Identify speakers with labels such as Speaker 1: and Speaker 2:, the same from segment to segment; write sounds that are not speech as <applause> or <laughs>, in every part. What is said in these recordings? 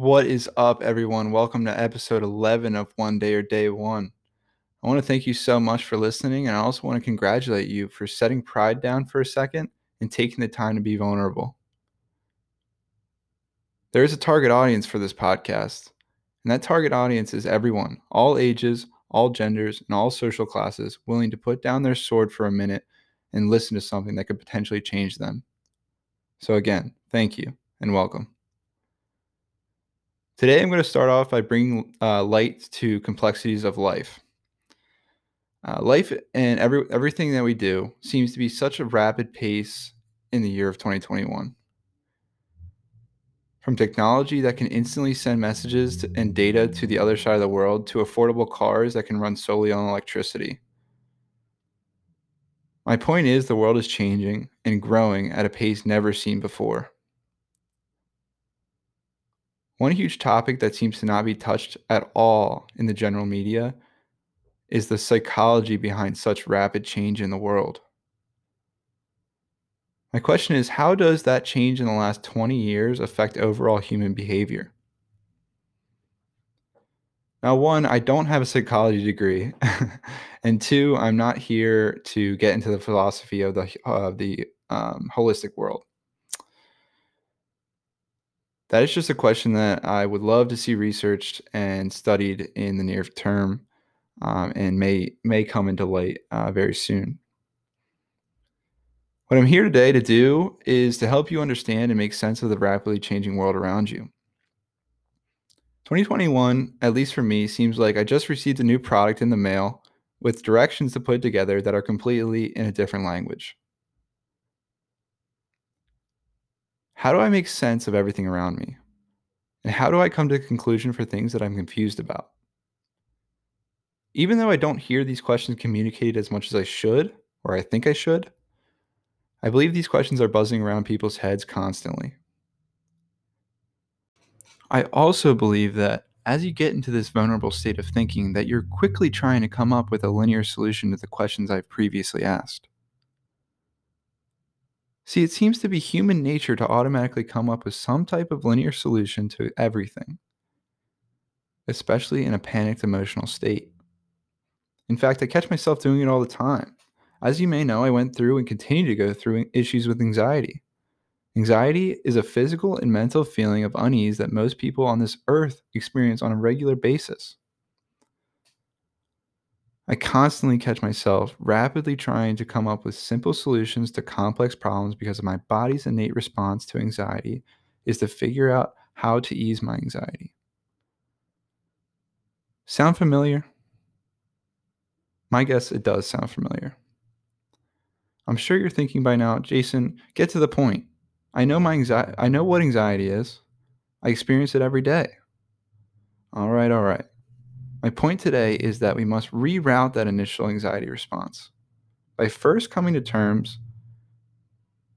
Speaker 1: What is up, everyone? Welcome to episode 11 of One Day or Day One. I want to thank you so much for listening, and I also want to congratulate you for setting pride down for a second and taking the time to be vulnerable. There is a target audience for this podcast, and that target audience is everyone, all ages, all genders, and all social classes, willing to put down their sword for a minute and listen to something that could potentially change them. So, again, thank you and welcome. Today, I'm going to start off by bringing uh, light to complexities of life. Uh, life and every everything that we do seems to be such a rapid pace in the year of 2021. From technology that can instantly send messages to, and data to the other side of the world to affordable cars that can run solely on electricity. My point is, the world is changing and growing at a pace never seen before. One huge topic that seems to not be touched at all in the general media is the psychology behind such rapid change in the world. My question is how does that change in the last 20 years affect overall human behavior? Now, one, I don't have a psychology degree, <laughs> and two, I'm not here to get into the philosophy of the of the um, holistic world. That is just a question that I would love to see researched and studied in the near term, um, and may may come into light uh, very soon. What I'm here today to do is to help you understand and make sense of the rapidly changing world around you. 2021, at least for me, seems like I just received a new product in the mail with directions to put together that are completely in a different language. How do I make sense of everything around me? And how do I come to a conclusion for things that I'm confused about? Even though I don't hear these questions communicated as much as I should, or I think I should, I believe these questions are buzzing around people's heads constantly. I also believe that as you get into this vulnerable state of thinking that you're quickly trying to come up with a linear solution to the questions I've previously asked. See, it seems to be human nature to automatically come up with some type of linear solution to everything, especially in a panicked emotional state. In fact, I catch myself doing it all the time. As you may know, I went through and continue to go through issues with anxiety. Anxiety is a physical and mental feeling of unease that most people on this earth experience on a regular basis. I constantly catch myself rapidly trying to come up with simple solutions to complex problems because of my body's innate response to anxiety is to figure out how to ease my anxiety. Sound familiar? My guess it does sound familiar. I'm sure you're thinking by now, Jason, get to the point. I know my anxiety I know what anxiety is. I experience it every day. All right, all right. My point today is that we must reroute that initial anxiety response by first coming to terms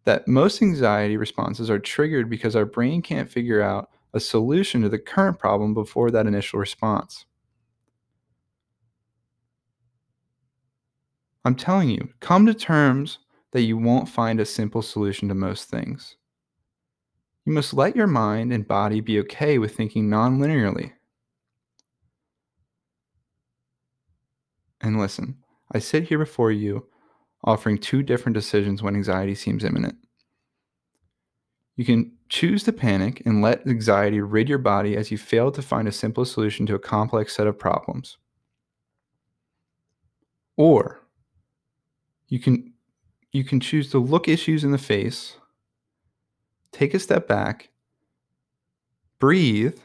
Speaker 1: that most anxiety responses are triggered because our brain can't figure out a solution to the current problem before that initial response. I'm telling you, come to terms that you won't find a simple solution to most things. You must let your mind and body be okay with thinking non And listen, I sit here before you offering two different decisions when anxiety seems imminent. You can choose to panic and let anxiety rid your body as you fail to find a simple solution to a complex set of problems. Or you can you can choose to look issues in the face, take a step back, breathe,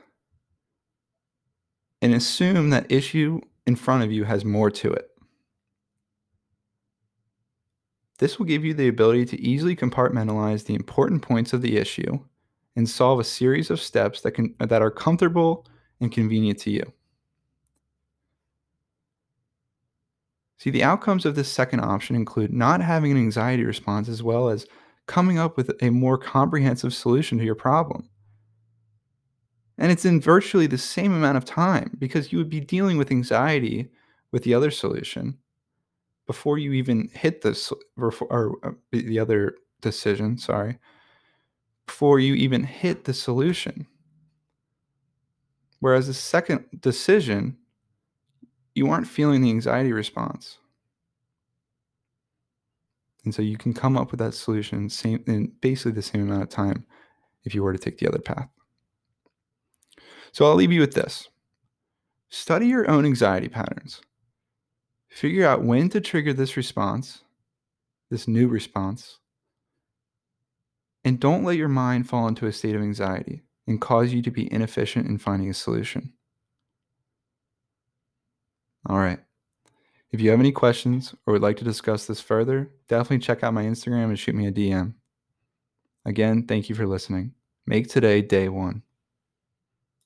Speaker 1: and assume that issue in front of you has more to it. This will give you the ability to easily compartmentalize the important points of the issue and solve a series of steps that, can, that are comfortable and convenient to you. See, the outcomes of this second option include not having an anxiety response as well as coming up with a more comprehensive solution to your problem. And it's in virtually the same amount of time because you would be dealing with anxiety with the other solution before you even hit this or, uh, the other decision, sorry, before you even hit the solution. Whereas the second decision, you aren't feeling the anxiety response. And so you can come up with that solution same in basically the same amount of time if you were to take the other path. So I'll leave you with this. Study your own anxiety patterns. Figure out when to trigger this response, this new response, and don't let your mind fall into a state of anxiety and cause you to be inefficient in finding a solution. All right. If you have any questions or would like to discuss this further, definitely check out my Instagram and shoot me a DM. Again, thank you for listening. Make today day one.